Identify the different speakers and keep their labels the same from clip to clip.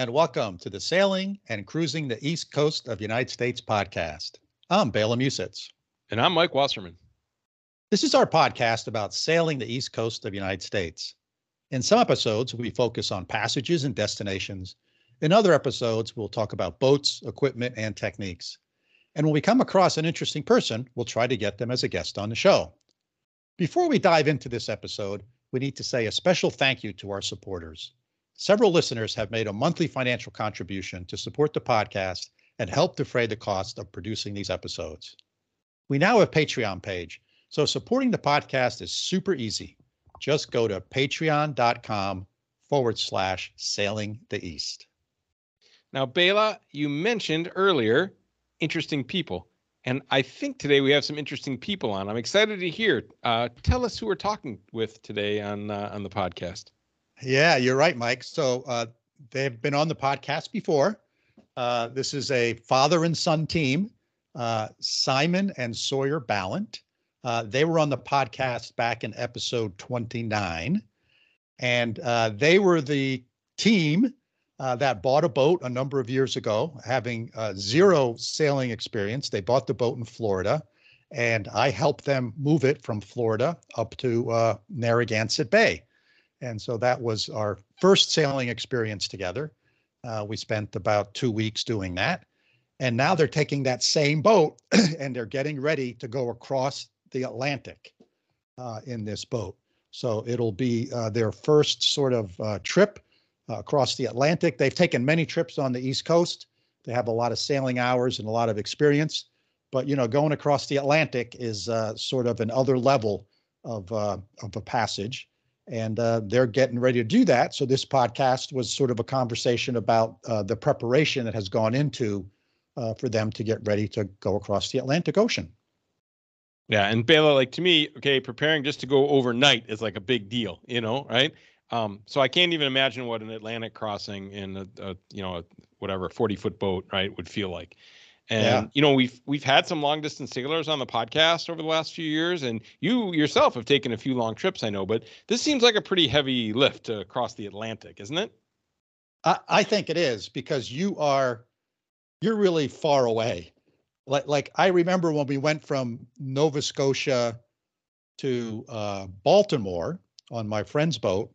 Speaker 1: And welcome to the Sailing and Cruising the East Coast of the United States podcast. I'm Bela Musits.
Speaker 2: And I'm Mike Wasserman.
Speaker 1: This is our podcast about sailing the East Coast of the United States. In some episodes, we focus on passages and destinations. In other episodes, we'll talk about boats, equipment, and techniques. And when we come across an interesting person, we'll try to get them as a guest on the show. Before we dive into this episode, we need to say a special thank you to our supporters. Several listeners have made a monthly financial contribution to support the podcast and help defray the cost of producing these episodes. We now have a Patreon page, so supporting the podcast is super easy. Just go to patreon.com forward slash sailing the east.
Speaker 2: Now, Bela, you mentioned earlier interesting people. And I think today we have some interesting people on. I'm excited to hear. Uh, tell us who we're talking with today on uh, on the podcast.
Speaker 1: Yeah, you're right, Mike. So uh, they've been on the podcast before. Uh, this is a father and son team, uh, Simon and Sawyer Balint. Uh, they were on the podcast back in episode 29. And uh, they were the team uh, that bought a boat a number of years ago, having zero sailing experience. They bought the boat in Florida, and I helped them move it from Florida up to Narragansett Bay. And so that was our first sailing experience together. Uh, we spent about two weeks doing that. And now they're taking that same boat and they're getting ready to go across the Atlantic uh, in this boat. So it'll be uh, their first sort of uh, trip uh, across the Atlantic. They've taken many trips on the East Coast. They have a lot of sailing hours and a lot of experience. But you know, going across the Atlantic is uh, sort of another level of of a passage and uh, they're getting ready to do that. So this podcast was sort of a conversation about uh, the preparation that has gone into uh, for them to get ready to go across the Atlantic Ocean.
Speaker 2: Yeah, and Bela, like to me, okay, preparing just to go overnight is like a big deal, you know, right? Um, so I can't even imagine what an Atlantic crossing in a, a you know a, whatever forty foot boat, right, would feel like. And yeah. you know, we've we've had some long distance sailors on the podcast over the last few years, and you yourself have taken a few long trips, I know, but this seems like a pretty heavy lift to cross the Atlantic, isn't it?
Speaker 1: I, I think it is because you are you're really far away. Like like I remember when we went from Nova Scotia to uh, Baltimore on my friend's boat.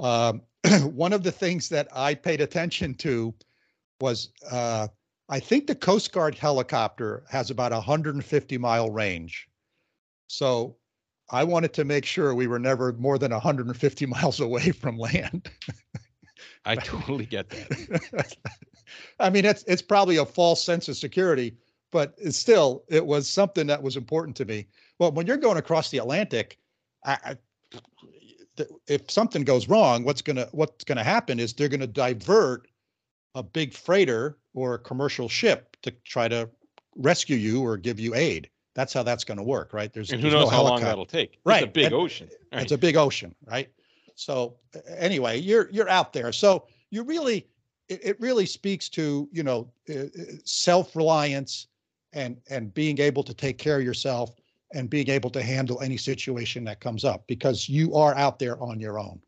Speaker 1: Um, one of the things that I paid attention to was uh, I think the Coast Guard helicopter has about 150 mile range. So I wanted to make sure we were never more than 150 miles away from land.
Speaker 2: I totally get that.
Speaker 1: I mean, it's it's probably a false sense of security, but it's still it was something that was important to me. Well, when you're going across the Atlantic, I, I, if something goes wrong, what's gonna what's gonna happen is they're gonna divert a big freighter or a commercial ship to try to rescue you or give you aid. That's how that's going to work, right?
Speaker 2: There's and who knows no how long that'll take.
Speaker 1: Right,
Speaker 2: it's a big
Speaker 1: and
Speaker 2: ocean.
Speaker 1: Right. It's a big ocean, right? So anyway, you're you're out there. So you really, it, it really speaks to you know uh, uh, self reliance and and being able to take care of yourself and being able to handle any situation that comes up because you are out there on your own.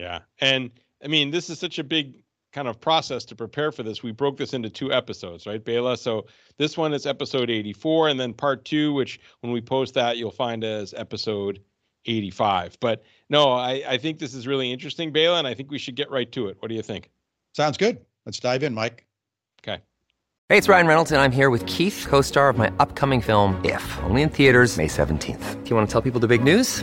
Speaker 2: Yeah, and I mean this is such a big kind of process to prepare for this, we broke this into two episodes, right, Bela? So this one is episode 84, and then part two, which when we post that, you'll find as episode 85. But no, I, I think this is really interesting, Bela, and I think we should get right to it. What do you think?
Speaker 1: Sounds good. Let's dive in, Mike.
Speaker 2: Okay.
Speaker 3: Hey, it's Ryan Reynolds, and I'm here with Keith, co star of my upcoming film, If, only in theaters, May 17th. Do you want to tell people the big news?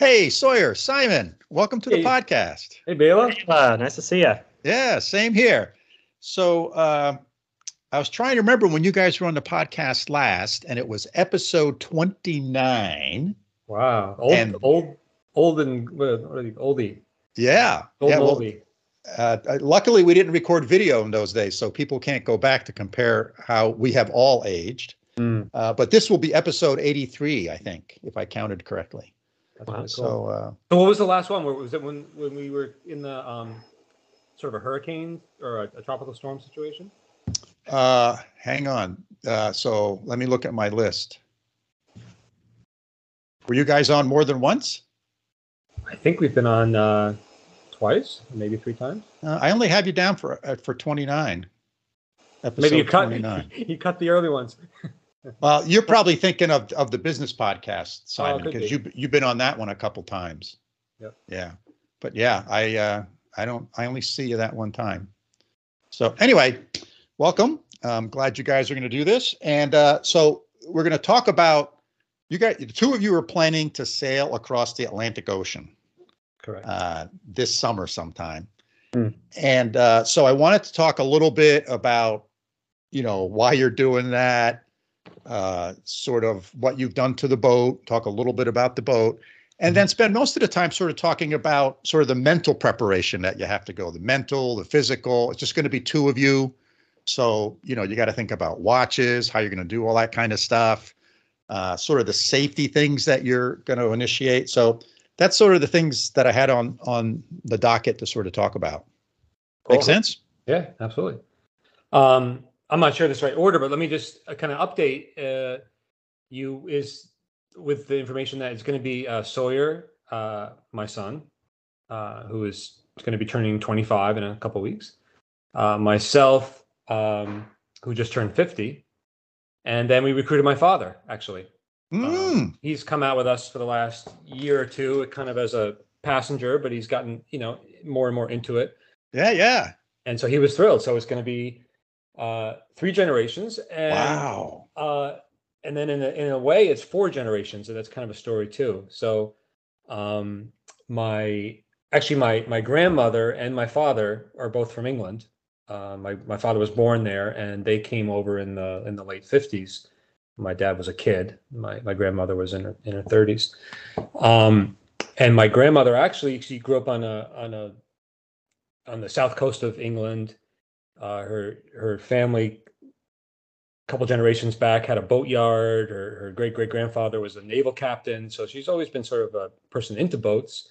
Speaker 1: Hey, Sawyer, Simon, welcome to
Speaker 4: hey.
Speaker 1: the podcast.
Speaker 4: Hey, Bela. Uh, nice to see you.
Speaker 1: Yeah, same here. So uh, I was trying to remember when you guys were on the podcast last, and it was episode 29.
Speaker 4: Wow. Old, and, old, old and what are they, oldie.
Speaker 1: Yeah.
Speaker 4: Old
Speaker 1: yeah,
Speaker 4: well, oldie.
Speaker 1: uh, uh, luckily, we didn't record video in those days, so people can't go back to compare how we have all aged.
Speaker 4: Mm,
Speaker 1: Uh, but this will be episode 83, I think, if I counted correctly.
Speaker 4: That's
Speaker 5: Wow.
Speaker 4: really cool.
Speaker 1: So, uh,
Speaker 5: So what was the last one? Where was it when when we were in the um, sort of a hurricane or a, a tropical storm situation?
Speaker 1: uh, hang on. Uh, so let me look at my list. Were you guys on more than once?
Speaker 5: I think we've been on uh, twice, maybe three times.
Speaker 1: Uh, I only have you down for uh, for 29.
Speaker 5: Maybe you cut
Speaker 1: 29.
Speaker 5: you cut the early ones.
Speaker 1: Well, you're probably thinking of of the business podcast, Simon, because
Speaker 5: be.
Speaker 1: you you've been on that one a couple times.
Speaker 5: Yep.
Speaker 1: Yeah, but yeah, I uh, I don't I only see you that one time. So anyway, welcome. I'm glad you guys are going to do this, and uh, so we're going to talk about you guys. The two of you are planning to sail across the Atlantic Ocean
Speaker 5: Correct.
Speaker 1: uh, this summer sometime.
Speaker 4: Hmm.
Speaker 1: And uh, so I wanted to talk a little bit about, you know, why you're doing that, uh, sort of what you've done to the boat, talk a little bit about the boat, and then spend most of the time sort of talking about sort of the mental preparation that you have to go, the mental, the physical. It's just going to be two of you. So, you know, you got to think about watches, how you're going to do all that kind of stuff, uh, sort of the safety things that you're going to initiate. So, that's sort of the things that I had on on the docket to sort of talk about. Make sense?
Speaker 5: Yeah, absolutely. Um, I'm not sure this right order, but let me just uh, kind of update uh, you is with the information that it's going to be uh, Sawyer, uh, my son, uh, who is going to be turning 25 in a couple weeks. Uh, myself, um, who just turned 50, and then we recruited my father. Actually,
Speaker 1: Mm,
Speaker 5: um, he's come out with us for the last year or two, kind of as a passenger, but he's gotten you know more and more into it
Speaker 1: yeah, yeah.
Speaker 5: and so he was thrilled. So it's going to be uh, three generations, and
Speaker 1: Wow.
Speaker 5: uh, and then in a, in a way, it's four generations, and that's kind of a story too. So, um, my actually my my grandmother and my father are both from England. Uh, my my father was born there, and they came over in the in the late fifties. My dad was a kid. My my grandmother was in her in her thirties. Um, and my grandmother actually she grew up on a on a on the south coast of England. Uh, her her family, a couple generations back, had a boatyard. Her her great great grandfather was a naval captain, so she's always been sort of a person into boats.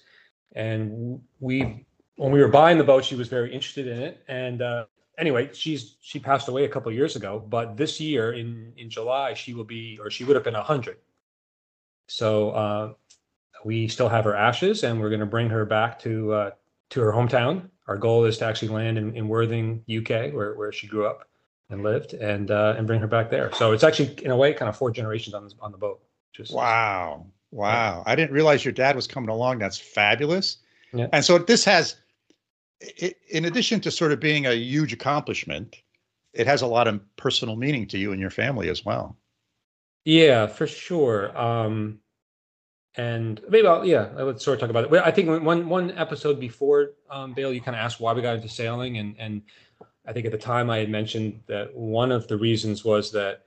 Speaker 5: And we, when we were buying the boat, she was very interested in it. And uh, anyway, she's she passed away a couple years ago. But this year in in July, she will be, or she would have been hundred. So uh, we still have her ashes, and we're going to bring her back to uh, to her hometown. Our goal is to actually land in, in Worthing, UK, where, where she grew up and lived, and uh, and bring her back there. So it's actually, in a way, kind of four generations on on the boat. Just
Speaker 1: Wow. Wow. I didn't realize your dad was coming along. That's fabulous.
Speaker 5: Yeah.
Speaker 1: And so this has, in addition to sort of being a huge accomplishment, it has a lot of personal meaning to you and your family as well.
Speaker 5: Yeah, for sure. Um, and maybe I'll, yeah, let's sort of talk about it. Well, I think one one episode before um, Bela, you kind of asked why we got into sailing, and and I think at the time I had mentioned that one of the reasons was that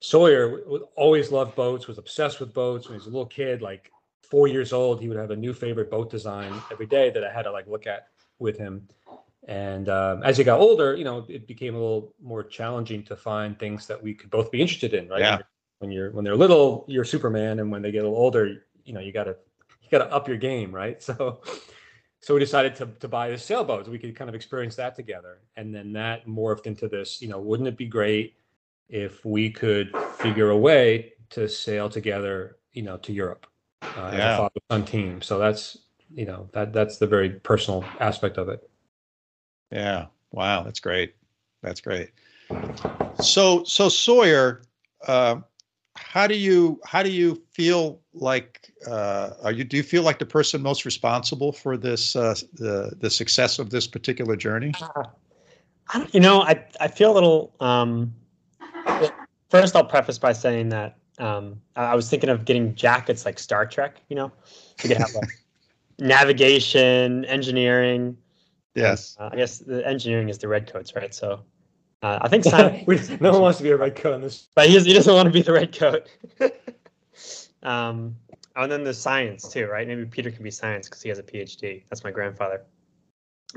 Speaker 5: Sawyer always loved boats, was obsessed with boats when he was a little kid, like four years old. He would have a new favorite boat design every day that I had to like look at with him. And um, as he got older, you know, it became a little more challenging to find things that we could both be interested in, right?
Speaker 1: Yeah.
Speaker 5: When you're when they're little, you're Superman, and when they get a little older, you know, you gotta you gotta up your game, right? So, so we decided to to buy this sailboat. We could kind of experience that together, and then that morphed into this. You know, wouldn't it be great if we could figure a way to sail together? You know, to Europe uh, as
Speaker 1: Yeah.
Speaker 5: a father son team. So that's you know that that's the very personal aspect of it.
Speaker 1: Yeah. Wow. That's great. That's great. So, so Sawyer, uh, how do you how do you feel like uh, are you do you feel like the person most responsible for this uh, the the success of this particular journey?
Speaker 4: I don't, you know, I, I feel a little. Um, first, I'll preface by saying that um, I I was thinking of getting jackets like Star Trek. You know, you could have like navigation, engineering.
Speaker 1: Yes.
Speaker 4: Uh, I guess the engineering is the red coats, right? So uh, I think
Speaker 5: We- no one wants to be a red coat on this.
Speaker 4: but he, he doesn't want to be the red coat. um, oh, and then the science too, right? Maybe Peter can be science because he has a PhD. That's my grandfather.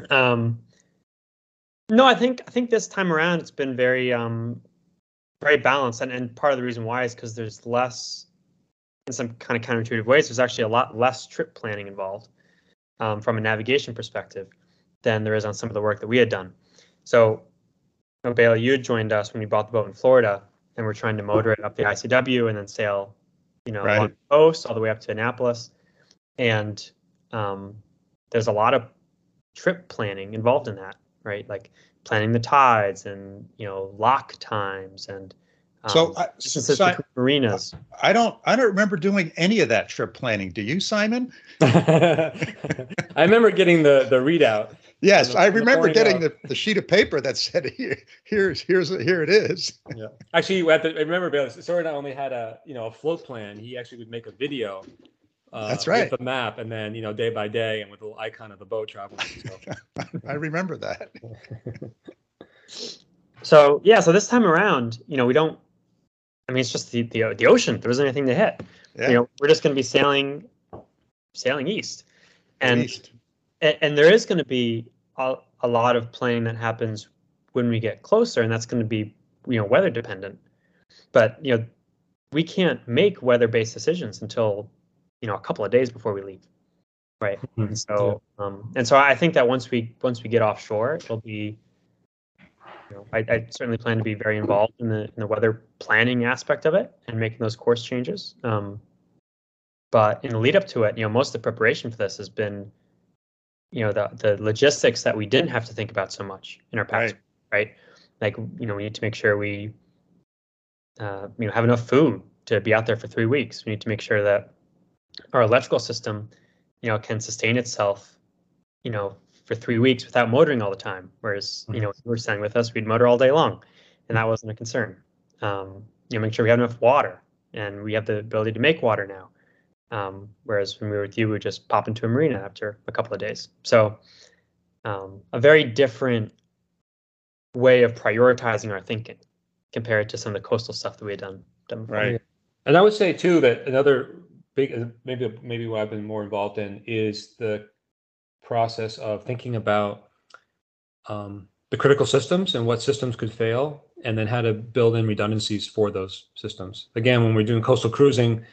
Speaker 4: Um, No, I think I think this time around it's been very um very balanced, and and part of the reason why is because there's less, in some kind of counterintuitive ways, there's actually a lot less trip planning involved um, from a navigation perspective than there is on some of the work that we had done. So, know, Bela, you had joined us when you bought the boat in Florida, and we're trying to motor it up the ICW and then sail, you know,
Speaker 1: Right.
Speaker 4: along the coast all the way up to Annapolis, and um, there's a lot of trip planning involved in that, right? Like planning the tides and you know lock times and um,
Speaker 1: So, I-
Speaker 4: distances
Speaker 1: so I-
Speaker 4: marinas.
Speaker 1: I don't I don't remember doing any of that trip planning. Do you, Simon?
Speaker 5: I remember getting the the readout.
Speaker 1: Yes,
Speaker 5: the-
Speaker 1: I
Speaker 5: on the
Speaker 1: remember getting
Speaker 5: of-
Speaker 1: the, the sheet of paper that said here here's here's here it is.
Speaker 5: Yeah. Actually, at the, I remember not only had a you know a float plan, he actually would make a video. Uh,
Speaker 1: That's right.
Speaker 5: With the map, and then you know day by day, and with the little icon of the boat traveling.
Speaker 1: I remember that.
Speaker 4: So yeah, so this time around, you know, we don't. I mean, it's just the the, the ocean. There wasn't anything to hit.
Speaker 1: Yeah.
Speaker 4: You know, we're just going to be sailing, sailing east, and
Speaker 1: least.
Speaker 4: And, and there is going to be a, a lot of planning that happens when we get closer, and that's going to be you know weather dependent. But you know, we can't make weather based decisions until you know a couple of days before we leave, right? And so um, and so I think that once we once we get offshore, it'll be. You know, I, I certainly plan to be very involved in the in the weather planning aspect of it and making those course changes. Um, but in the lead up to it, you know, most of the preparation for this has been you know the the logistics that we didn't have to think about so much in our past right, like you know we need to make sure we uh, you know have enough food to be out there for three weeks. We need to make sure that our electrical system you know can sustain itself you know for three weeks without motoring all the time. Whereas you know if you were staying with us we'd motor all day long and that wasn't a concern. Um, you know make sure we have enough water and we have the ability to make water now um, whereas when we were with you, we would just pop into a marina after a couple of days. So, um, a very different way of prioritizing our thinking compared to some of the coastal stuff that we had done. done before.
Speaker 1: Right.
Speaker 5: And I would say too that another big, uh, maybe maybe what I've been more involved in is the process of thinking about um, the critical systems and what systems could fail, and then how to build in redundancies for those systems. Again, when we're doing coastal cruising,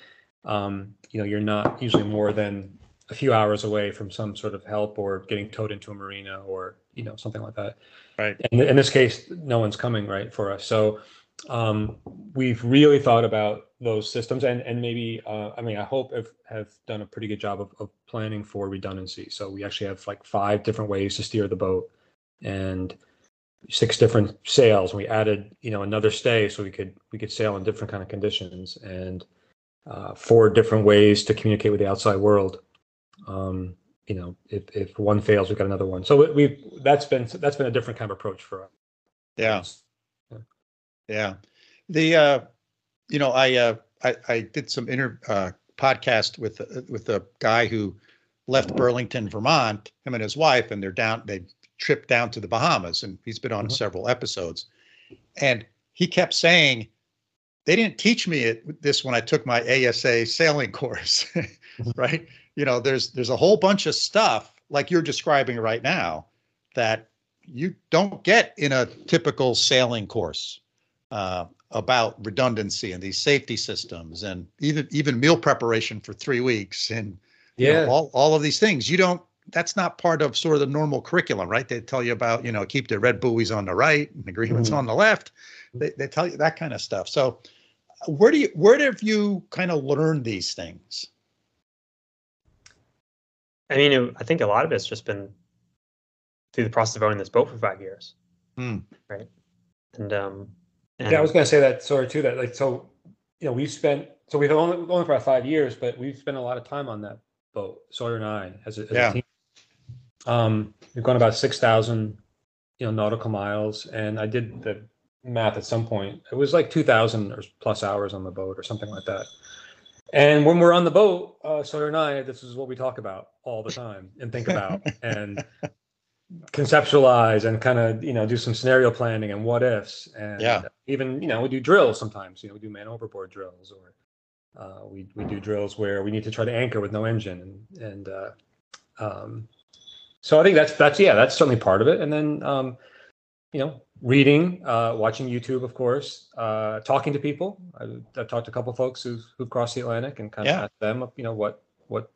Speaker 5: um, you know, you're not usually more than a few hours away from some sort of help or getting towed into a marina or you know something like that.
Speaker 1: Right.
Speaker 5: And in this case, no one's coming right for us. So um, we've really thought about those systems and and maybe uh, I mean I hope have have done a pretty good job of, of planning for redundancy. So we actually have like five different ways to steer the boat and six different sails. We added you know another stay so we could we could sail in different kind of conditions and uh, four different ways to communicate with the outside world. Um, you know, if, if one fails, we've got another one. So we- we've that's been that's been a different kind of approach for us.
Speaker 1: Yeah. Yeah. The uh you know, I uh I, I did some inter uh podcast with with a guy who left Burlington, Vermont, him and his wife, and they're down they tripped down to the Bahamas and he's been on
Speaker 5: Mhm.
Speaker 1: several episodes. And he kept saying they didn't teach me it, this when I took my ASA sailing course, right? You know, there's there's a whole bunch of stuff like you're describing right now that you don't get in a typical sailing course uh, about redundancy and these safety systems and even even meal preparation for three weeks and you know, all, all of these things. You don't that's not part of sort of the normal curriculum right? They tell you about you know keep the red buoys on the right and the agreements
Speaker 5: Mhm.
Speaker 1: on the left they, they tell you that kind of stuff so uh, where do you where have you kind of learned these things
Speaker 4: I mean, it, I think a lot of it's just been through the process of owning this boat for five years,
Speaker 1: Hmm.
Speaker 4: right? And um, and
Speaker 5: Yeah, I was going to say that. Sorry, too. That like so, you know, we've spent so we've only only for about five years, but we've spent a lot of time on that boat, Sawyer and I, as a, as
Speaker 1: Yeah.
Speaker 5: a team. Um, we've gone about six thousand, you know, nautical miles, and I did the math at some point. It was like two thousand or plus hours on the boat, or something like that. And when we're on the boat, uh, Sawyer and I, this is what we talk about all the time and think about and conceptualize and kind of you know do some scenario planning and what ifs and
Speaker 1: Yeah.
Speaker 5: even you know we do drills sometimes you know we do man overboard drills or uh, we we do drills where we need to try to anchor with no engine and and uh, um, so I think that's that's yeah that's certainly part of it and then um, you know, reading, uh, watching YouTube, of course, uh, talking to people. I, I've talked to a couple folks who've, who've crossed the Atlantic and kind of
Speaker 1: Yeah.
Speaker 5: asked them, you know, what what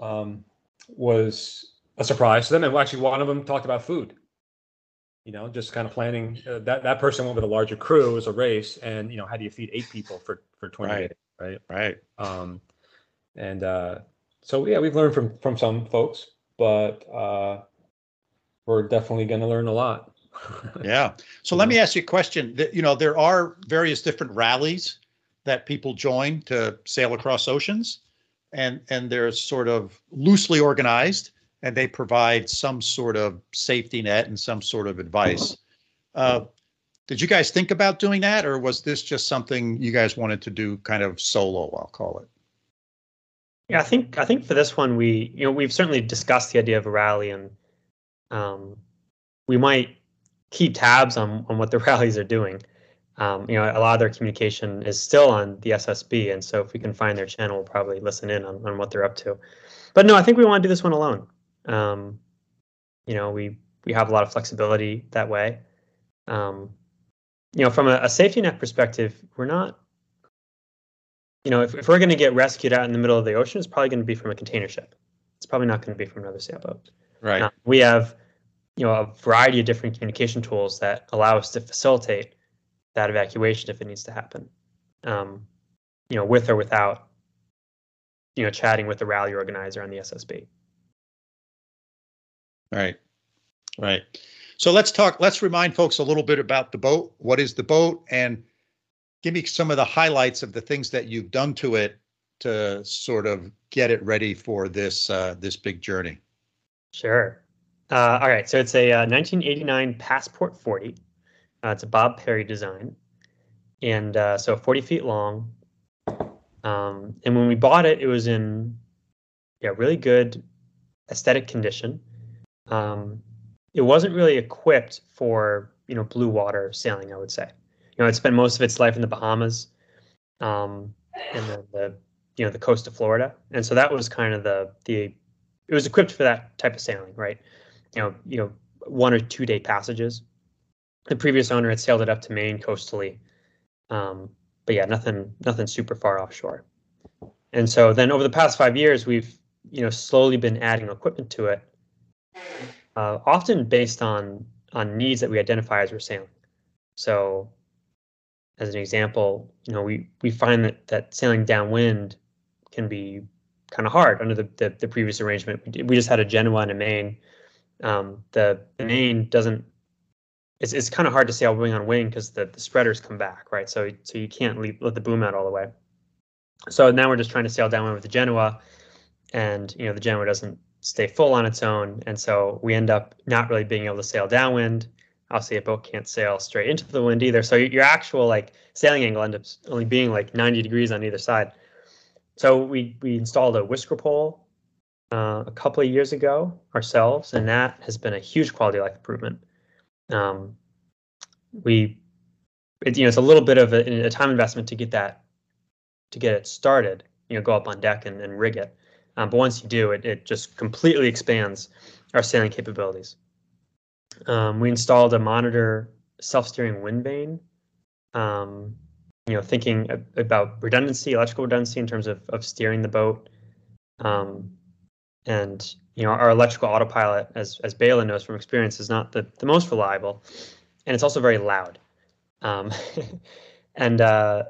Speaker 5: um, was a surprise to them. And actually, one of them talked about food. You know, just kind of planning. Uh, that that person went with a larger crew It was a race, and you know, how do you feed eight people for for twenty
Speaker 1: Right.
Speaker 5: days, right?
Speaker 1: Right.
Speaker 5: Um, and uh, so yeah, we've learned from from some folks, but uh, we're definitely going to learn a lot.
Speaker 1: Yeah. So let me ask you a question. You know, there are various different rallies that people join to sail across oceans, and and they're sort of loosely organized, and they provide some sort of safety net and some sort of advice. Uh, did you guys think about doing that, or was this just something you guys wanted to do, kind of solo? I'll call it.
Speaker 4: Yeah, I think I think for this one we you know we've certainly discussed the idea of a rally and um, we might keep tabs on on what the rallies are doing. Um, you know, a lot of their communication is still on the SSB, and so if we can find their channel, we'll probably listen in on, on what they're up to. But no, I think we want to do this one alone. Um, you know, we we have a lot of flexibility that way. Um, you know, from a, a safety net perspective, we're not you know, if, if we're going to get rescued out in the middle of the ocean, it's probably going to be from a container ship. It's probably not going to be from another sailboat.
Speaker 1: Right.
Speaker 4: Uh, we have, you know, a variety of different communication tools that allow us to facilitate that evacuation if it needs to happen. Um, you know, with or without, you know, chatting with the rally organizer on the SSB.
Speaker 1: Right. Right. So let's talk, let's remind folks a little bit about the boat. What is the boat? And give me some of the highlights of the things that you've done to it to sort of get it ready for this uh, this big journey.
Speaker 4: Sure. Uh, all right. So it's a uh, 1989 Passport 40. Uh, it's a Bob Perry design, and uh, so 40 feet long. Um, and when we bought it, it was in yeah really good aesthetic condition. Um, it wasn't really equipped for you know blue water sailing. I would say. You know, it spent most of its life in the Bahamas, um, and then the you know the coast of Florida, and so that was kind of the the it was equipped for that type of sailing, right? You know, you know, one or two day passages. The previous owner had sailed it up to main coastally, um, but yeah, nothing, nothing super far offshore. And so then over the past five years, we've you know slowly been adding equipment to it, uh, often based on on needs that we identify as we're sailing. So, as an example, you know, we we find that that sailing downwind can be kind of hard under the, the, the previous arrangement. We, we just had a Genoa and a Maine. Um, the, the main doesn't. It's, it's kind of hard to sail wing on wing because the, the spreaders come back, right? So so you can't leave, let the boom out all the way. So now we're just trying to sail downwind with the Genoa, and you know the Genoa doesn't stay full on its own, and so we end up not really being able to sail downwind. Obviously, a boat can't sail straight into the wind either. So your actual like sailing angle ends up only being like 90 degrees on either side. So we we installed a whisker pole uh, a couple of years ago ourselves, and that has been a huge quality of life improvement. Um, we, it, you know, it's a little bit of a, a, time investment to get that to get it started. You know, go up on deck and, and rig it. Um, but once you do, it it just completely expands our sailing capabilities. Um, we installed a monitor self-steering wind vane. Um, you know, thinking about redundancy, electrical redundancy in terms of, of steering the boat. Um, and, you know, our electrical autopilot, as, as Balin knows from experience, is not the, the most reliable. And it's also very loud. Um, and, uh,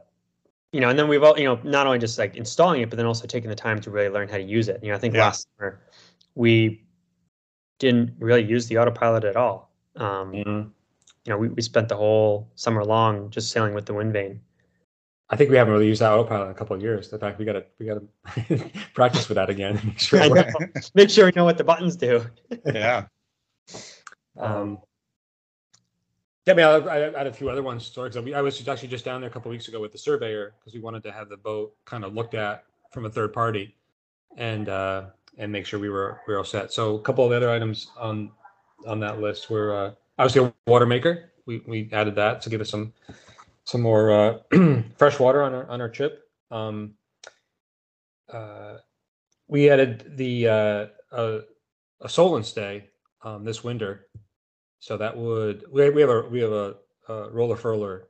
Speaker 4: you know, and then we've all, you know, not only just like installing it, but then also taking the time to really learn how to use it. You know, I think
Speaker 1: Yeah.
Speaker 4: last summer we didn't really use the autopilot at all. Um,
Speaker 5: Mhm.
Speaker 4: You know, we, we spent the whole summer long just sailing with the wind vane.
Speaker 5: I think we haven't really used that autopilot in a couple of years. In fact, we got to we got to practice with that again. Make sure
Speaker 4: I
Speaker 5: it
Speaker 4: know.
Speaker 5: works.
Speaker 4: Make sure we know what the buttons do.
Speaker 1: yeah.
Speaker 5: Um, yeah, I mean, I, I had a few other ones. Sorry, 'cause I I was actually just down there a couple of weeks ago with the surveyor because we wanted to have the boat kind of looked at from a third party, and uh, and make sure we were we were all set. So a couple of the other items on on that list were uh, obviously a water maker. We we added that to give us some some more uh, fresh water on our on our trip. Um, uh, we added the uh, uh, a Solent stay um, this winter So that would we, we have a we have a, a roller furler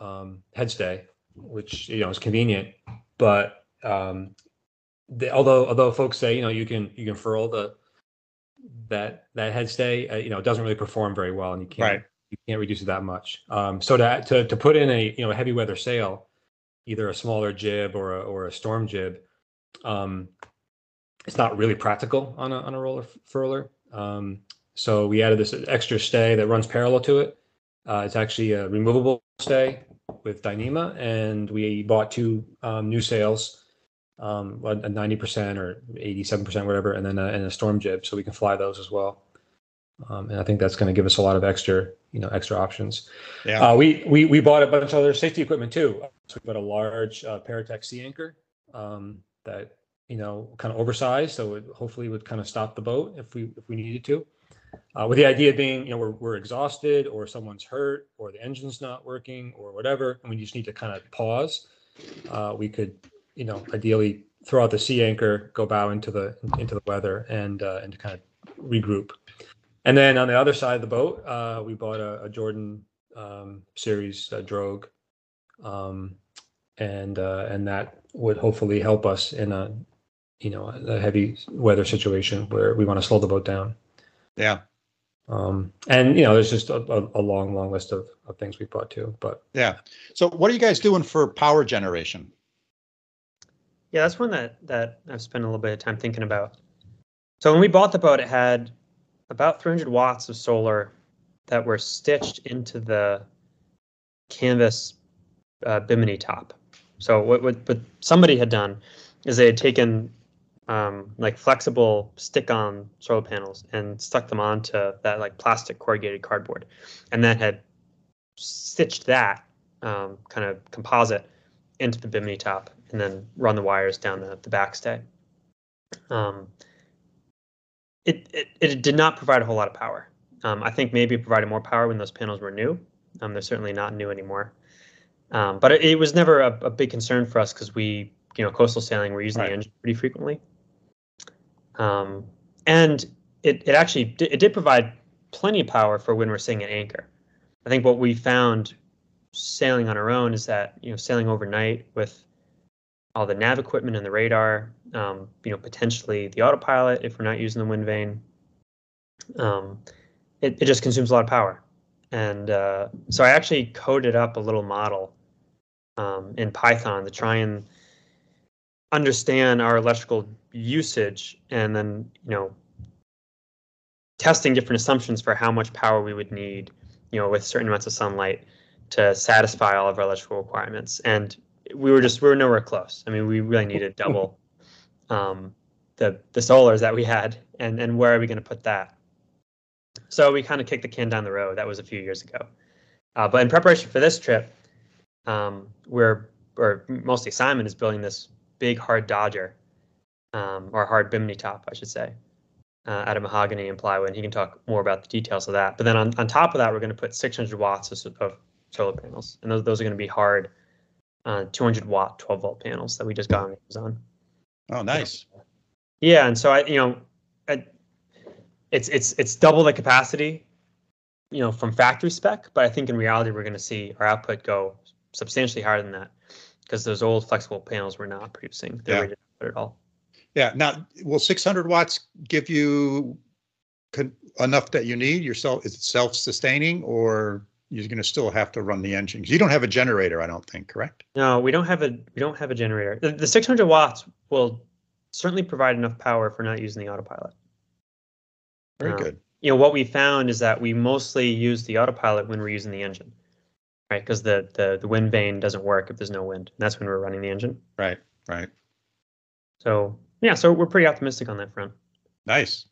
Speaker 5: um, headstay, which you know is convenient, but um, the, although although folks say you know you can you can furl the that that headstay, uh, you know, it doesn't really perform very well, and you can't
Speaker 1: Right.
Speaker 5: You can't reduce it that much. Um, so to, to to put in a you know a heavy weather sail, either a smaller jib or a or a storm jib, um, it's not really practical on a on a roller furler. Um, so we added this extra stay that runs parallel to it. Uh, it's actually a removable stay with Dyneema, and we bought two um, new sails, um, a ninety percent or eighty-seven percent, whatever, and then a, and a storm jib, so we can fly those as well. Um, and I think that's going to give us a lot of extra, you know, extra options.
Speaker 1: Yeah.
Speaker 5: Uh, we we we bought a bunch of other safety equipment too. So we bought a large uh, Para-Tech sea anchor um, that you know kind of oversized, so it hopefully would kind of stop the boat if we if we needed to. Uh, with the idea being, you know, we're we're exhausted, or someone's hurt, or the engine's not working, or whatever, and we just need to kind of pause. Uh, we could, you know, ideally throw out the sea anchor, go bow into the into the weather, and uh, and kind of regroup. And then on the other side of the boat, uh, we bought a, a Jordan um, series uh, drogue, um, and uh, and that would hopefully help us in a you know a heavy weather situation where we want to slow the boat down.
Speaker 1: Yeah.
Speaker 5: Um, and you know, there's just a, a, a long, long list of, of things we bought too. But
Speaker 1: Yeah. So what are you guys doing for power generation?
Speaker 4: Yeah, that's one that that I've spent a little bit of time thinking about. So when we bought the boat, it had about 300 watts of solar that were stitched into the canvas uh, bimini top. So what, what what somebody had done is they had taken um, like flexible stick-on solar panels and stuck them onto that like plastic corrugated cardboard, and then had stitched that um, kind of composite into the bimini top and then run the wires down the, the backstay. Um, it, it, it did not provide a whole lot of power. Um, I think maybe it provided more power when those panels were new. Um, they're certainly not new anymore. Um, but it, it was never a, a big concern for us because we, you know, coastal sailing, we're using
Speaker 1: Right.
Speaker 4: the engine pretty frequently. Um, and it, it actually di- it did provide plenty of power for when we're sailing at anchor. I think what we found sailing on our own is that you know sailing overnight with all the nav equipment and the radar, um, you know potentially the autopilot if we're not using the wind vane, um, it, it just consumes a lot of power. And uh, so I actually coded up a little model um, in Python to try and understand our electrical usage and then you know testing different assumptions for how much power we would need you know with certain amounts of sunlight to satisfy all of our electrical requirements. And we were just we were nowhere close. I mean we really needed double um, the the solars that we had and and where are we going to put that so we kind of kicked the can down the road that was a few years ago uh, but in preparation for this trip um, we're or mostly simon is building this big hard dodger um, or hard bimini top i should say uh, out of mahogany and plywood. He can talk more about the details of that. But then on, on top of that, we're going to put 600 watts of, of solar panels, and those those are going to be hard, uh, 200 watt 12 volt panels that we just got on Amazon.
Speaker 1: Oh, nice.
Speaker 4: Yeah, and so I, you know, I, it's it's it's double the capacity, you know, from factory spec. But I think in reality, we're going to see our output go substantially higher than that because those old flexible panels were not producing the
Speaker 1: Yeah.
Speaker 4: rated output at all.
Speaker 1: Yeah. Now, will 600 watts give you con- enough that you need? Yourself is it self-sustaining, or you're going to still have to run the engine? you don't have a generator, I don't think. Correct?
Speaker 4: No, we don't have a we don't have a generator. The, the 600 watts will certainly provide enough power we're not using the autopilot.
Speaker 1: Very
Speaker 4: Um,
Speaker 1: good.
Speaker 4: You know what we found is that we mostly use the autopilot when we're using the engine, right? Because the, the the wind vane doesn't work if there's no wind. And that's when we're running the engine.
Speaker 1: Right. Right.
Speaker 4: So yeah, so we're pretty optimistic on that front.
Speaker 1: Nice.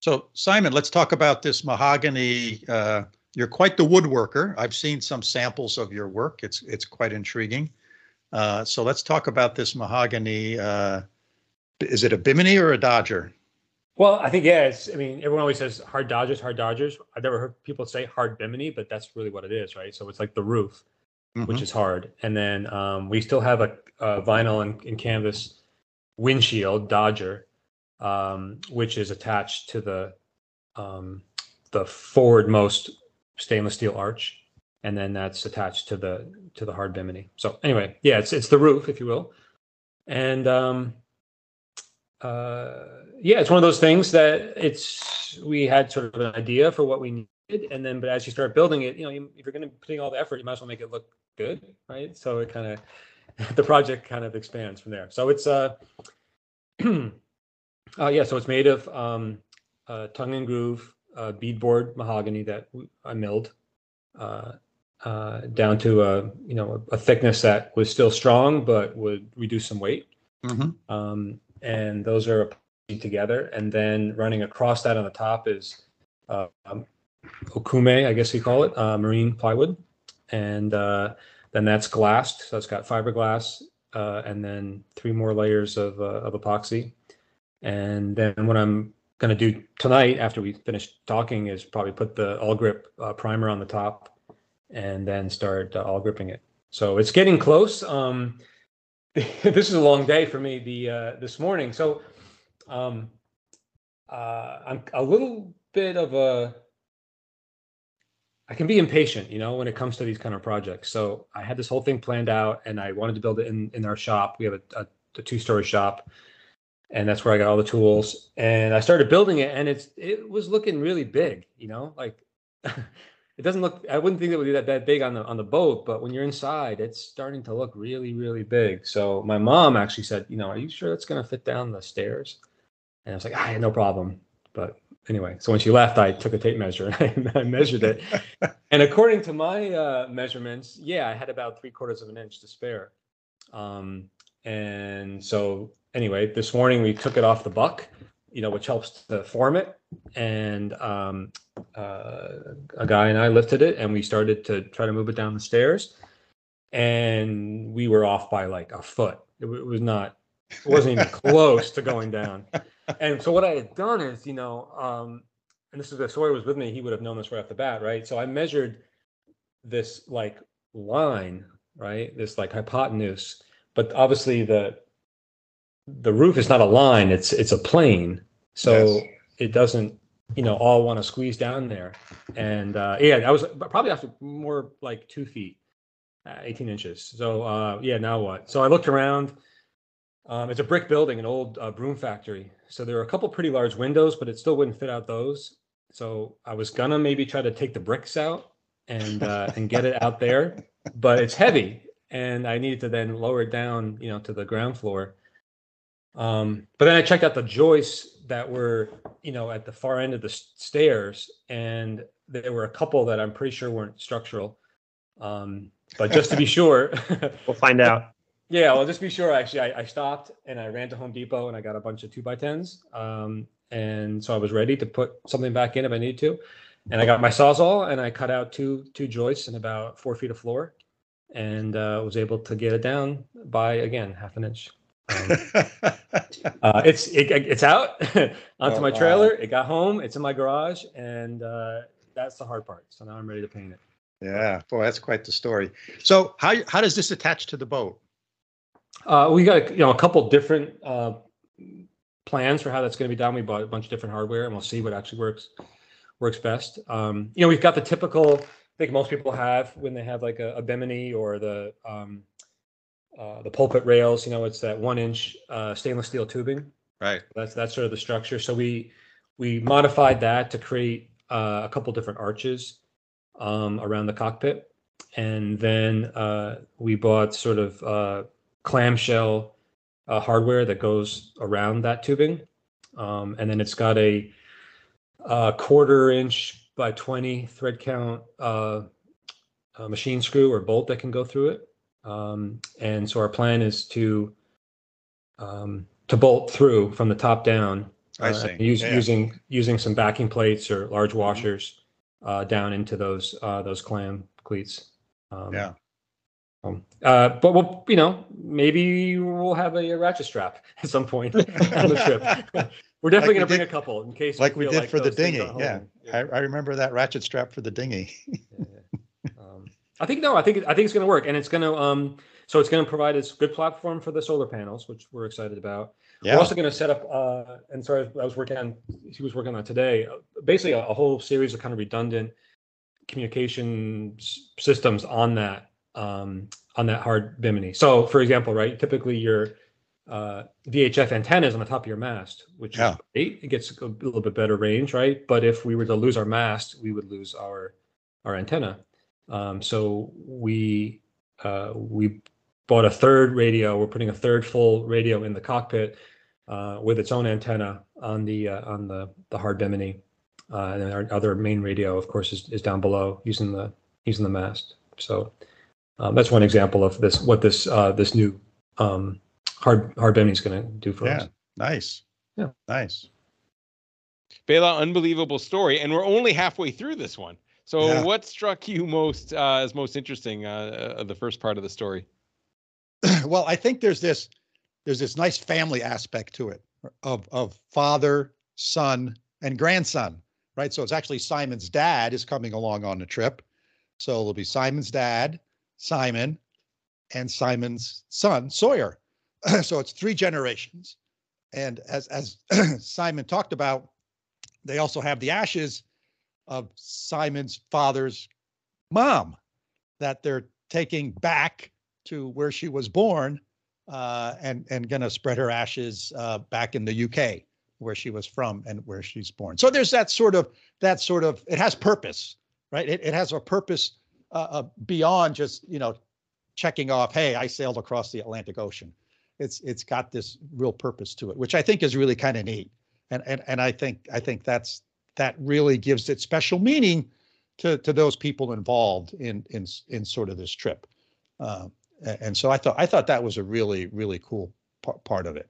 Speaker 1: So Simon, let's talk about this mahogany. Uh, you're quite the woodworker. I've seen some samples of your work. It's it's quite intriguing. Uh, so let's talk about this mahogany. Uh, is it a bimini or a Dodger?
Speaker 5: well, I think yeah. It's I mean, everyone always says hard Dodgers, hard Dodgers. I've never heard people say hard Bimini, but that's really what it is, right? So it's like the roof, which
Speaker 1: Mhm.
Speaker 5: is hard, and then um, we still have a, a vinyl and, and canvas windshield Dodger, um, which is attached to the um, the forwardmost stainless steel arch, and then that's attached to the to the hard bimini. So anyway, yeah, it's it's the roof, if you will, and um, uh, yeah, it's one of those things that it's we had sort of an idea for what we needed, and then but as you start building it, you know, you, if you're going to be putting all the effort, you might as well make it look good, right? So it kind of the project kind of expands from there. So it's uh, uh yeah, so it's made of um, uh, tongue and groove uh, beadboard mahogany that I milled uh, uh, down to a you know a, a, thickness that was still strong but would reduce some weight. Mm-hmm. Um, and those are together, and then running across that on the top is uh, um, okoume, I guess you call it, uh, marine plywood, and uh, then that's glassed. So it's got fiberglass, uh, and then three more layers of uh, of epoxy. And then when I'm going to do tonight after we finish talking is probably put the Awlgrip uh, primer on the top and then start uh, Awlgripping it. So it's getting close. Um, this is a long day for me the uh, this morning. So um, uh, I'm a little bit of a I can be impatient, you know, when it comes to these kind of projects. So I had this whole thing planned out, and I wanted to build it in in our shop. We have a, a, a two story shop, and that's where I got all the tools. And I started building it, and it's it was looking really big, you know, like it doesn't look. I wouldn't think it would be that, that big on the on the boat, but when you're inside, it's starting to look really really big. So my mom actually said, you know, are you sure that's going to fit down the stairs? And I was like, I had no problem. But anyway, so when she left, I took a tape measure and I measured it. and according to my uh, measurements, yeah, I had about three quarters of an inch to spare. Um, and so anyway, this morning we took it off the buck, you know, which helps to form it. And um, uh, a guy and I lifted it, and we started to try to move it down the stairs. And we were off by like a foot. It, it was not. It wasn't even close to going down. And so what I had done is, you know, um, and this is if Sawyer was with me, he would have known this right off the bat, right? So I measured this like line, right? This like hypotenuse, but obviously the the roof is not a line; it's it's a plane. So yes. it doesn't, you know, all want to squeeze down there. And uh, yeah, I was probably after more like two feet, uh, 18 inches. So uh, yeah, now what? So I looked around. Um, it's a brick building, an old uh, broom factory. So there are a couple pretty large windows, but it still wouldn't fit out those. So I was gonna maybe try to take the bricks out and uh, and get it out there, but it's heavy, and I needed to then lower it down, you know, to the ground floor. Um, but then I checked out the joists that were, you know, at the far end of the stairs, and there were a couple that I'm pretty sure weren't structural. Um, but just to be sure,
Speaker 4: we'll find out.
Speaker 5: Yeah, well, just be sure. Actually, I, I, stopped and I ran to Home Depot and I got a bunch of two by tens, um, and so I was ready to put something back in if I need to. And I got my sawzall and I cut out two two joists and about four feet of floor, and uh, was able to get it down by again half an inch. Um, uh, it's it, it's out onto oh, my trailer. Wow. It got home. It's in my garage, and uh, that's the hard part. So now I'm ready to paint it.
Speaker 1: Yeah, boy, that's quite the story. So how how does this attach to the boat?
Speaker 5: Uh, we got you know a couple different uh, plans for how that's going to be done. We bought a bunch of different hardware, and we'll see what actually works works best. Um, you know, we've got the typical. I think most people have when they have like a, a Bimini or the um, uh, the pulpit rails. You know, it's that one inch uh, stainless steel tubing.
Speaker 1: Right.
Speaker 5: That's that's sort of the structure. So we we modified that to create uh, a couple different arches um, around the cockpit, and then uh, we bought sort of uh, clamshell uh, hardware that goes around that tubing, um, and then it's got a, a, quarter inch by twenty thread count machine screw or bolt that can go through it. Um, and so our plan is to um, to bolt through from the top down.
Speaker 1: I uh, see.
Speaker 5: Use, yeah. Using using some backing plates or large mm-hmm. washers uh, down into those uh, those clam cleats.
Speaker 1: Um, yeah.
Speaker 5: Um, uh, but we'll, you know, maybe we'll have a, a ratchet strap at some point on the trip. We're definitely like going to bring a couple in case,
Speaker 1: like we, we did like for the dinghy. Yeah. yeah. I, I, remember that ratchet strap for the dinghy.
Speaker 5: yeah, I think no. I think I think it's going to work, and it's going to. Um, So it's going to provide us good platform for the solar panels, which we're excited about.
Speaker 1: Yeah.
Speaker 5: We're also going to set up, uh, and sorry, I was working on, he was working on today, uh, basically a, a whole series of kind of redundant communication s- systems on that, um, on that hard bimini. So for example, right, typically your uh, VHF antenna is on the top of your mast, which
Speaker 1: Yeah.
Speaker 5: is great. It gets a little bit better range, right? But if we were to lose our mast, we would lose our our antenna. Um, so we uh, we bought a third radio. We're putting a third full radio in the cockpit uh, with its own antenna on the uh, on the the hard bimini, uh, and then our other main radio, of course, is, is down below using the using the mast. So um, that's one example of this what this uh, this new um, hard hard bimini is going to do for us.
Speaker 1: Yeah.
Speaker 5: us.
Speaker 1: Nice.
Speaker 5: Yeah.
Speaker 1: Nice.
Speaker 2: Bela, unbelievable story, and we're only halfway through this one. So,
Speaker 1: Yeah.
Speaker 2: what struck you most uh, as most interesting uh, uh, the first part of the story?
Speaker 1: well, I think there's this there's this nice family aspect to it of of father, son, and grandson, right? So it's actually Simon's dad is coming along on the trip. So it'll be Simon's dad, Simon, and Simon's son, Sawyer. so it's three generations. And as as Simon talked about, they also have the ashes of Simon's father's mom that they're taking back to where she was born uh, and and going to spread her ashes uh, back in the UK where she was from and where she's born. So there's that sort of that sort of it has purpose, right? It it has a purpose uh, uh, beyond just you know checking off. Hey, I sailed across the Atlantic Ocean. It's it's got this real purpose to it, which I think is really kind of neat. And and and I think I think that's that really gives it special meaning to to those people involved in in in sort of this trip. Uh, and so I thought I thought that was a really really cool par- part of it.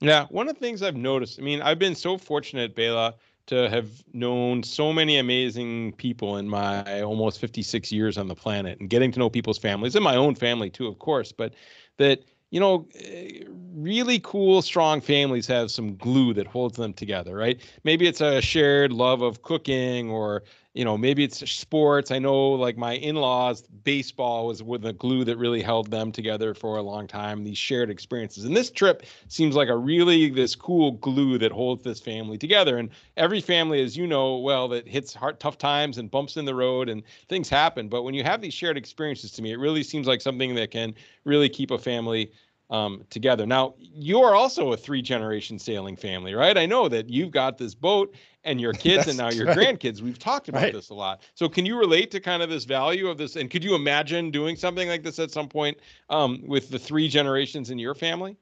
Speaker 2: Yeah, one of the things I've noticed, I mean, I've been so fortunate, Bela, to have known so many amazing people in my almost 56 years on the planet and getting to know people's families and my own family too, of course, but that, you know, eh, really cool, strong families have some glue that holds them together, right? Maybe it's a shared love of cooking or, you know, maybe it's sports. I know like my in-laws, baseball was with the glue that really held them together for a long time, these shared experiences. And this trip seems like a really this cool glue that holds this family together. And every family, as you know well, that hits hard tough times and bumps in the road and things happen. But when you have these shared experiences to me, it really seems like something that can really keep a family um, together. Now, you're also a three generation sailing family, right? I know that you've got this boat and your kids and now your
Speaker 1: right.
Speaker 2: grandkids. We've talked about
Speaker 1: Right.
Speaker 2: this a lot. So, can you relate to kind of this value of this? And could you imagine doing something like this at some point um, with the three generations in your family?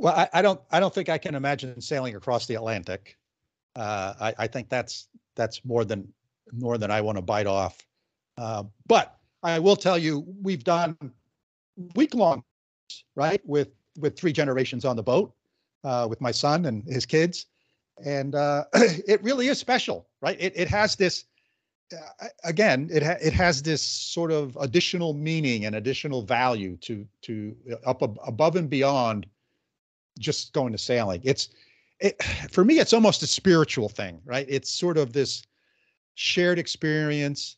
Speaker 1: Well, I, I don't I don't think I can imagine sailing across the Atlantic. Uh, I, I think that's that's more than more than I want to bite off. Uh, but I will tell you, we've done week long, right, with with three generations on the boat, uh, with my son and his kids, and uh, it really is special, right? It it has this. Uh, again, it ha- it has this sort of additional meaning and additional value to to uh, up ab- above and beyond just going to sailing. It's it for me, it's almost a spiritual thing, right? It's sort of this shared experience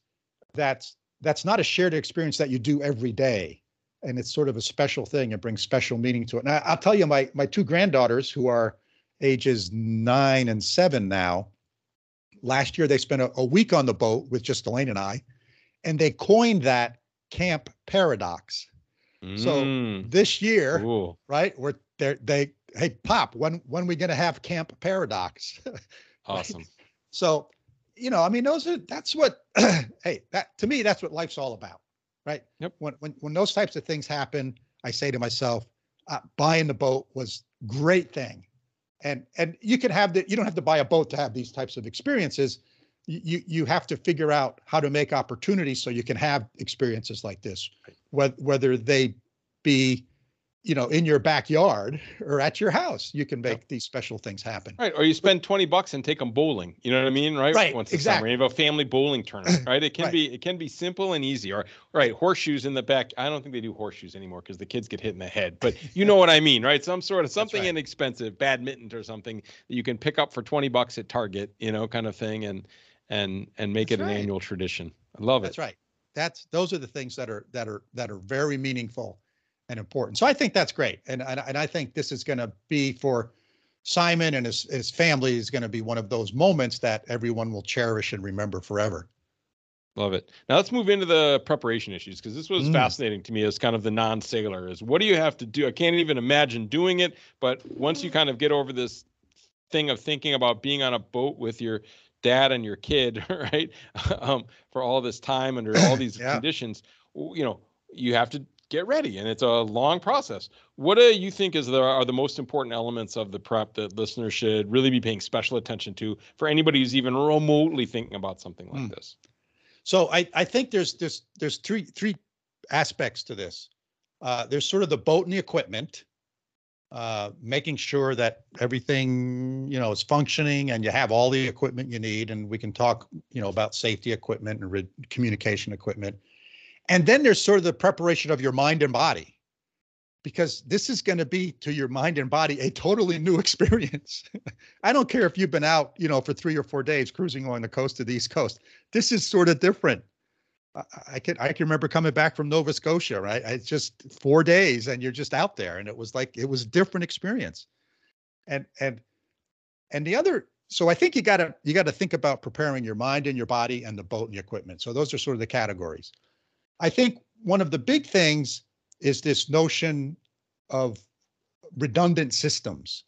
Speaker 1: that's that's not a shared experience that you do every day. And it's sort of a special thing and brings special meaning to it. Now I'll tell you, my my two granddaughters who are ages nine and seven now, last year they spent a, a week on the boat with just Elaine and I, and they coined that camp paradox. So
Speaker 2: Mm,
Speaker 1: This year,
Speaker 2: cool.
Speaker 1: right? Where they they hey pop, when when we gonna have Camp Paradox?
Speaker 2: Awesome.
Speaker 1: so, you know, I mean, those are that's what hey that to me that's what life's all about, right?
Speaker 2: Yep.
Speaker 1: When when when those types of things happen, I say to myself, uh, buying the boat was great thing, and and you can have the you don't have to buy a boat to have these types of experiences. You you, you have to figure out how to make opportunities so you can have experiences like this, whether whether they be you know in your backyard or at your house you can make these special things happen
Speaker 2: Right. Or you spend 20 bucks and take them bowling. You know what I mean? Right.
Speaker 1: Right,
Speaker 2: Once a
Speaker 1: exactly.
Speaker 2: summer. You have a family bowling tournament, right? It can
Speaker 1: Right.
Speaker 2: be, it can be simple and easy. Or, right. Horseshoes in the back. I don't think they do horseshoes anymore because the kids get hit in the head, but you know what I mean, right? Some sort of something
Speaker 1: right.
Speaker 2: inexpensive, badminton or something that you can pick up for 20 bucks at Target, you know, kind of thing. And, and, and make
Speaker 1: That's
Speaker 2: it an
Speaker 1: right.
Speaker 2: annual tradition. I love it.
Speaker 1: that's right that's those are the things that are that are that are very meaningful and important. So I think that's great, and and, and I think this is going to be for Simon and his his family is going to be one of those moments that everyone will cherish and remember forever.
Speaker 2: Love it. Now let's move into the preparation issues because this was
Speaker 1: Mm.
Speaker 2: fascinating to me as kind of the non-sailor. Is what do you have to do? I can't even imagine doing it, but once you kind of get over this thing of thinking about being on a boat with your dad and your kid, right, um, for all this time under all these
Speaker 1: Yeah.
Speaker 2: conditions, you know, you have to get ready, and it's a long process. What do you think is the are the most important elements of the prep that listeners should really be paying special attention to for anybody who's even remotely thinking about something like
Speaker 1: Mm.
Speaker 2: this?
Speaker 1: So I, I think there's there's there's three three aspects to this. Uh, there's sort of the boat and the equipment, uh, making sure that everything you know is functioning and you have all the equipment you need. And we can talk you know about safety equipment and re- communication equipment. And then there's sort of the preparation of your mind and body, because this is going to be to your mind and body a totally new experience. I don't care if you've been out you know for three or four days cruising along the coast of the East Coast this is sort of different. I, can I can remember coming back from Nova Scotia, right? It's just four days and you're just out there, and it was like it was a different experience. And and and the other, so I think you gotta you gotta think about preparing your mind and your body and the boat and the equipment. So those are sort of the categories. I think one of the big things is this notion of redundant systems.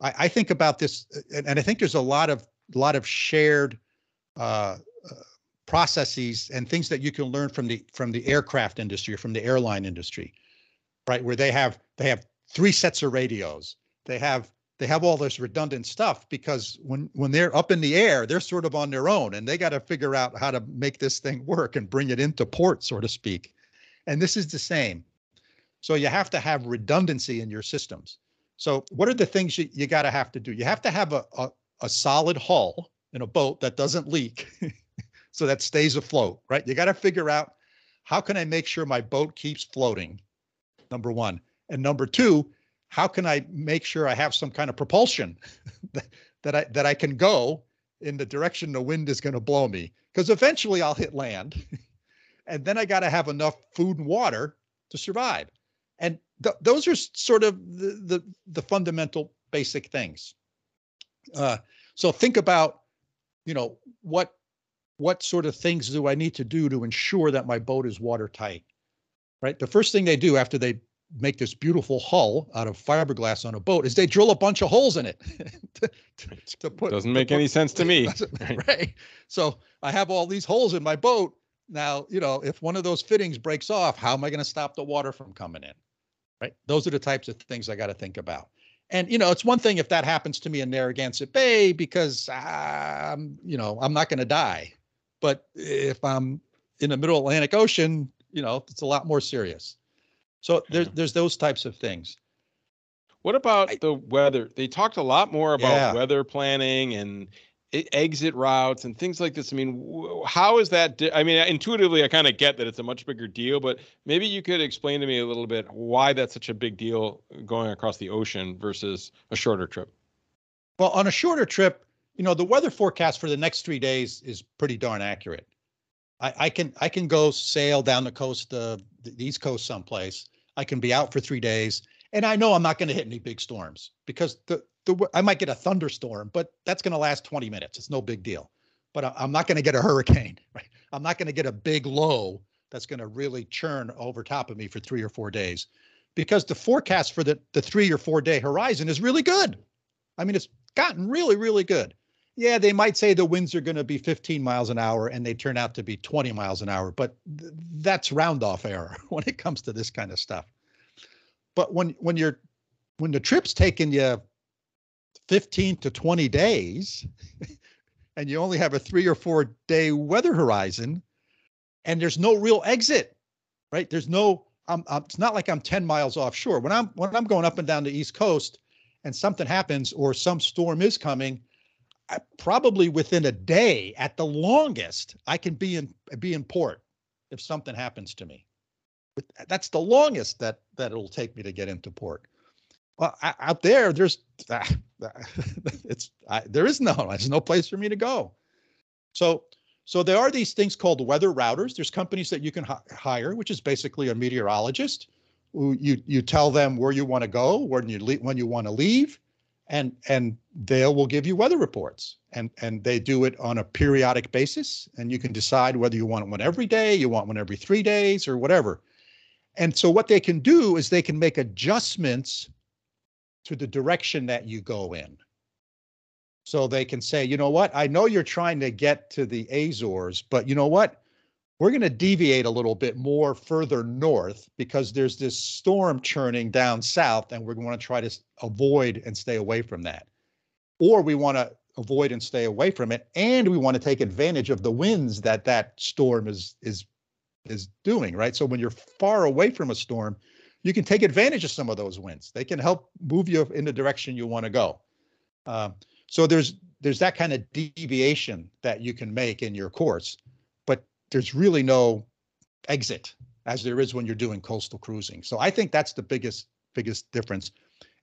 Speaker 1: I, I think about this, and, and I think there's a lot of lot of shared uh, uh, processes and things that you can learn from the from the aircraft industry from the airline industry, right? Where they have they have three sets of radios. They have they have all this redundant stuff because when when they're up in the air, they're sort of on their own and they got to figure out how to make this thing work and bring it into port, so to speak. And this is the same. So you have to have redundancy in your systems. So what are the things you, you got to have to do? You have to have a, a, a solid hull in a boat that doesn't leak so that stays afloat, right? You got to figure out how can I make sure my boat keeps floating? Number one. And number two, how can I make sure I have some kind of propulsion that, I that I can go in the direction the wind is going to blow me? Because eventually I'll hit land. and then I got to have enough food and water to survive. And th- those are sort of the, the the fundamental basic things. Uh, so think about, you know, what what sort of things do I need to do to ensure that my boat is watertight? Right. The first thing they do after they make this beautiful hull out of fiberglass on a boat is they drill a bunch of holes in it to, to, put.
Speaker 2: Doesn't make
Speaker 1: put-
Speaker 2: any sense to me. Right.
Speaker 1: So I have all these holes in my boat. Now, you know, if one of those fittings breaks off, how am I going to stop the water from coming in? Right. Those are the types of things I got to think about. And you know, it's one thing if that happens to me in Narragansett Bay because I'm, you know, I'm not going to die. But if I'm in the middle Atlantic Ocean, you know, it's a lot more serious. So there's there's those types of things.
Speaker 2: What about
Speaker 1: I-
Speaker 2: the weather? They talked a lot more about
Speaker 1: Yeah.
Speaker 2: weather planning and exit routes and things like this. I mean, how is that? Di- I mean, intuitively, I kind of get that it's a much bigger deal, but maybe you could explain to me a little bit why that's such a big deal going across the ocean versus a shorter trip.
Speaker 1: Well, on a shorter trip, you know, the weather forecast for the next three days is pretty darn accurate. I, I can I can go sail down the coast, uh, the East Coast someplace. I can be out for three days, and I know I'm not going to hit any big storms because the the I might get a thunderstorm, but that's going to last 20 minutes. It's no big deal. But I, I'm not going to get a hurricane. Right? I'm not going to get a big low that's going to really churn over top of me for three or four days, because the forecast for the the three or four day horizon is really good. I mean, it's gotten really, really good. Yeah, they might say the winds are going to be 15 miles an hour and they turn out to be 20 miles an hour, but th- that's round off error when it comes to this kind of stuff. But when when you're when the trip's taking you 15 to 20 days and you only have a 3 or 4 day weather horizon and there's no real exit, right? There's no I'm, I'm it's not like I'm 10 miles offshore. When I'm when I'm going up and down the East Coast, and something happens or some storm is coming, I, probably within a day at the longest, I can be in be in port if something happens to me. That's the longest that that it'll take me to get into port. Well, o- out there, there's ah, it's I, there is no there's no place for me to go. So so there are these things called weather routers. There's companies that you can hi- hire, which is basically a meteorologist. You you tell them where you want to go, when you le- when you want to leave, and and they will give you weather reports. And and they do it on a periodic basis, and you can decide whether you want one every day, you want one every three days, or whatever. And so what they can do is they can make adjustments to the direction that you go in. So they can say, you know what, I know you're trying to get to the Azores, but you know what? We're going to deviate a little bit more further north because there's this storm churning down south, and we're going to try to avoid and stay away from that. Or we want to avoid and stay away from it, and we want to take advantage of the winds that that storm is is is doing, right? So when you're far away from a storm, you can take advantage of some of those winds. They can help move you in the direction you want to go. Um, so there's there's that kind of deviation that you can make in your course, there's really no exit as there is when you're doing coastal cruising. So I think that's the biggest biggest difference.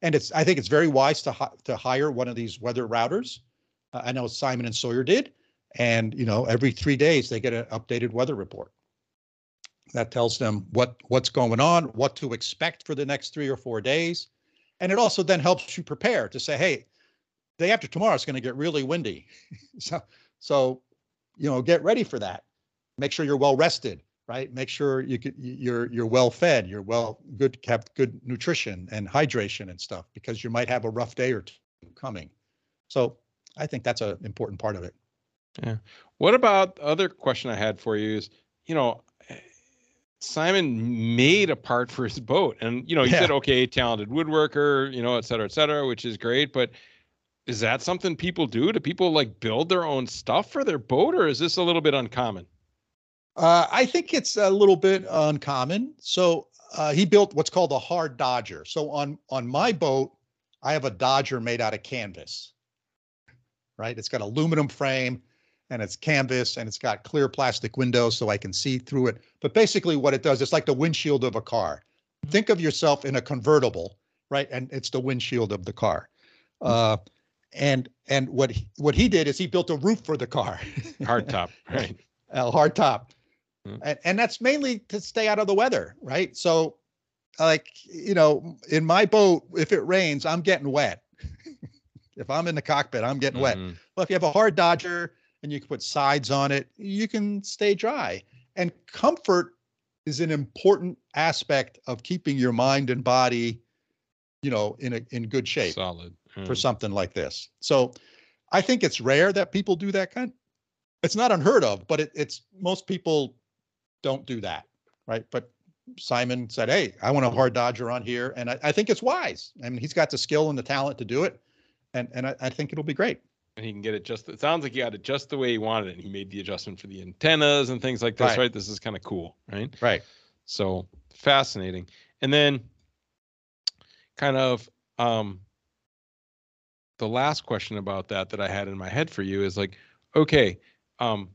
Speaker 1: And it's I think it's very wise to to hire one of these weather routers. Uh, I know Simon and Sawyer did, and you know every three days they get an updated weather report that tells them what what's going on, what to expect for the next three or four days, and it also then helps you prepare to say, hey, day after tomorrow is going to get really windy, so so you know get ready for that. Make sure you're well rested, right? Make sure you could, you're you're well fed, you're well good kept good nutrition and hydration and stuff because you might have a rough day or two coming. So I think that's an important part of it. Yeah.
Speaker 2: What about the other question I had for you is, you know, Simon made a part for his boat, and you know, you said okay, talented woodworker, you know, et cetera, et cetera, which is great, but is that something people do? Do people like build their own stuff for their boat, or is this a little bit uncommon?
Speaker 1: Uh, I think it's a little bit uncommon. So uh, he built what's called a hard Dodger. So on on my boat, I have a Dodger made out of canvas. Right, it's got aluminum frame, and it's canvas, and it's got clear plastic windows so I can see through it. But basically, what it does, it's like the windshield of a car. Think of yourself in a convertible, right? And it's the windshield of the car. Uh, and and what he, what he did is he built a roof for the car.
Speaker 2: Hardtop, right?
Speaker 1: a hard top.
Speaker 2: Mm.
Speaker 1: And, and that's mainly to stay out of the weather, right? So, like, you know, in my boat, if it rains, I'm getting wet. if I'm in the cockpit, I'm getting wet.
Speaker 2: Mhm.
Speaker 1: Well, if you have a hard Dodger and you can put sides on it, you can stay dry. And comfort is an important aspect of keeping your mind and body, you know, in a in good shape
Speaker 2: Solid.
Speaker 1: for
Speaker 2: Mm.
Speaker 1: something like this. So I think it's rare that people do that kind. It's not unheard of, but it, it's most people don't do that, right? But Simon said, "Hey, I want a hard Dodger on here," and I, I think it's wise. I mean, he's got the skill and the talent to do it, and and I, I think it'll be great.
Speaker 2: and he can get it just it sounds like he got it just the way he wanted it and he made the adjustment for the antennas and things like this
Speaker 1: Right.
Speaker 2: right, this is kind of cool right
Speaker 1: Right.
Speaker 2: so fascinating and then kind of um the last question about that that i had in my head for you is like okay um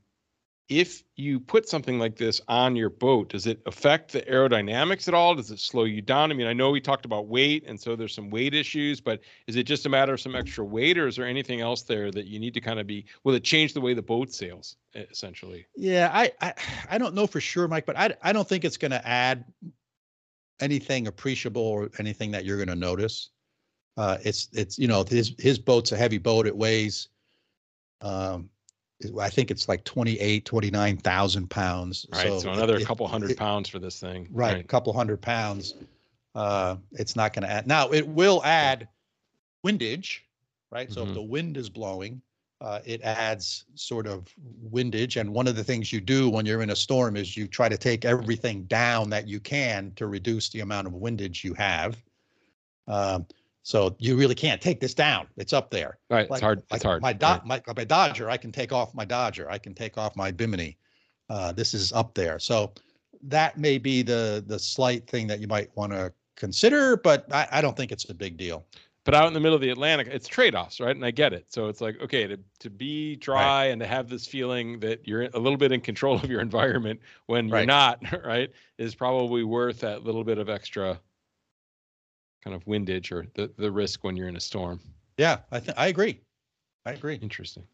Speaker 2: if you put something like this on your boat, does it affect the aerodynamics at all? Does it slow you down? I mean, I know we talked about weight, and so there's some weight issues, but is it just a matter of some extra weight, or is there anything else there that you need to kind of be? Will it change the way the boat sails, essentially?
Speaker 1: Yeah, I I, I don't know for sure, Mike, but I I don't think it's going to add anything appreciable or anything that you're going to notice. Uh, it's it's you know his his boat's a heavy boat. It weighs, um, I think it's like 28, 29,000 pounds.
Speaker 2: Right. So,
Speaker 1: it-
Speaker 2: another
Speaker 1: it-
Speaker 2: couple hundred
Speaker 1: it-
Speaker 2: pounds for this thing.
Speaker 1: Right, a couple hundred pounds. Uh, it's not going to add. Now it will add windage, right? So
Speaker 2: Mhm.
Speaker 1: if the wind is blowing, uh, it adds sort of windage. And one of the things you do when you're in a storm is you try to take everything down that you can to reduce the amount of windage you have. Um, so you really can't take this down. It's up there.
Speaker 2: Right. It's
Speaker 1: Like-
Speaker 2: hard.
Speaker 1: like
Speaker 2: It's hard.
Speaker 1: My, Do-
Speaker 2: right.
Speaker 1: my my Dodger, I can take off my Dodger. I can take off my Bimini. Uh, this is up there. So that may be the the slight thing that you might want to consider, but I, I don't think it's a big deal.
Speaker 2: but out in the middle of the Atlantic, it's trade-offs, right? And I get it. So it's like, okay, to, to be dry and to have this feeling that you're a little bit in control of your environment when you're not, right, is probably worth that little bit of extra kind of windage or the, the risk when you're in a storm.
Speaker 1: Yeah, I think I agree. I agree.
Speaker 2: Interesting.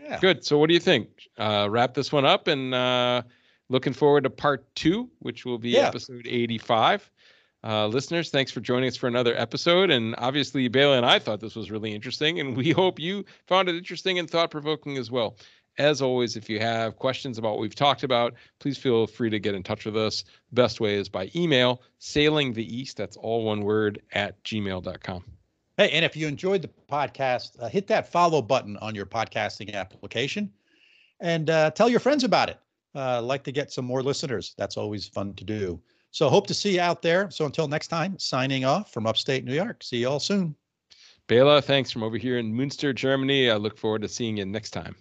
Speaker 1: Yeah.
Speaker 2: Good. So what do you think? Uh, wrap this one up and uh, looking forward to part two, which will be
Speaker 1: Yeah.
Speaker 2: episode 85. Uh, listeners, thanks for joining us for another episode. And obviously, Bela and I thought this was really interesting, and we hope you found it interesting and thought provoking as well. As always, if you have questions about what we've talked about, please feel free to get in touch with us. Best way is by email, sailing the east, that's all one word, at gmail.com.
Speaker 1: Hey, and if you enjoyed the podcast, uh, hit that follow button on your podcasting application and uh, tell your friends about it. Uh, like to get some more listeners. That's always fun to do. So hope to see you out there. So until next time, signing off from upstate New York. See you all soon.
Speaker 2: Bela, thanks from over here in Münster, Germany. I look forward to seeing you next time.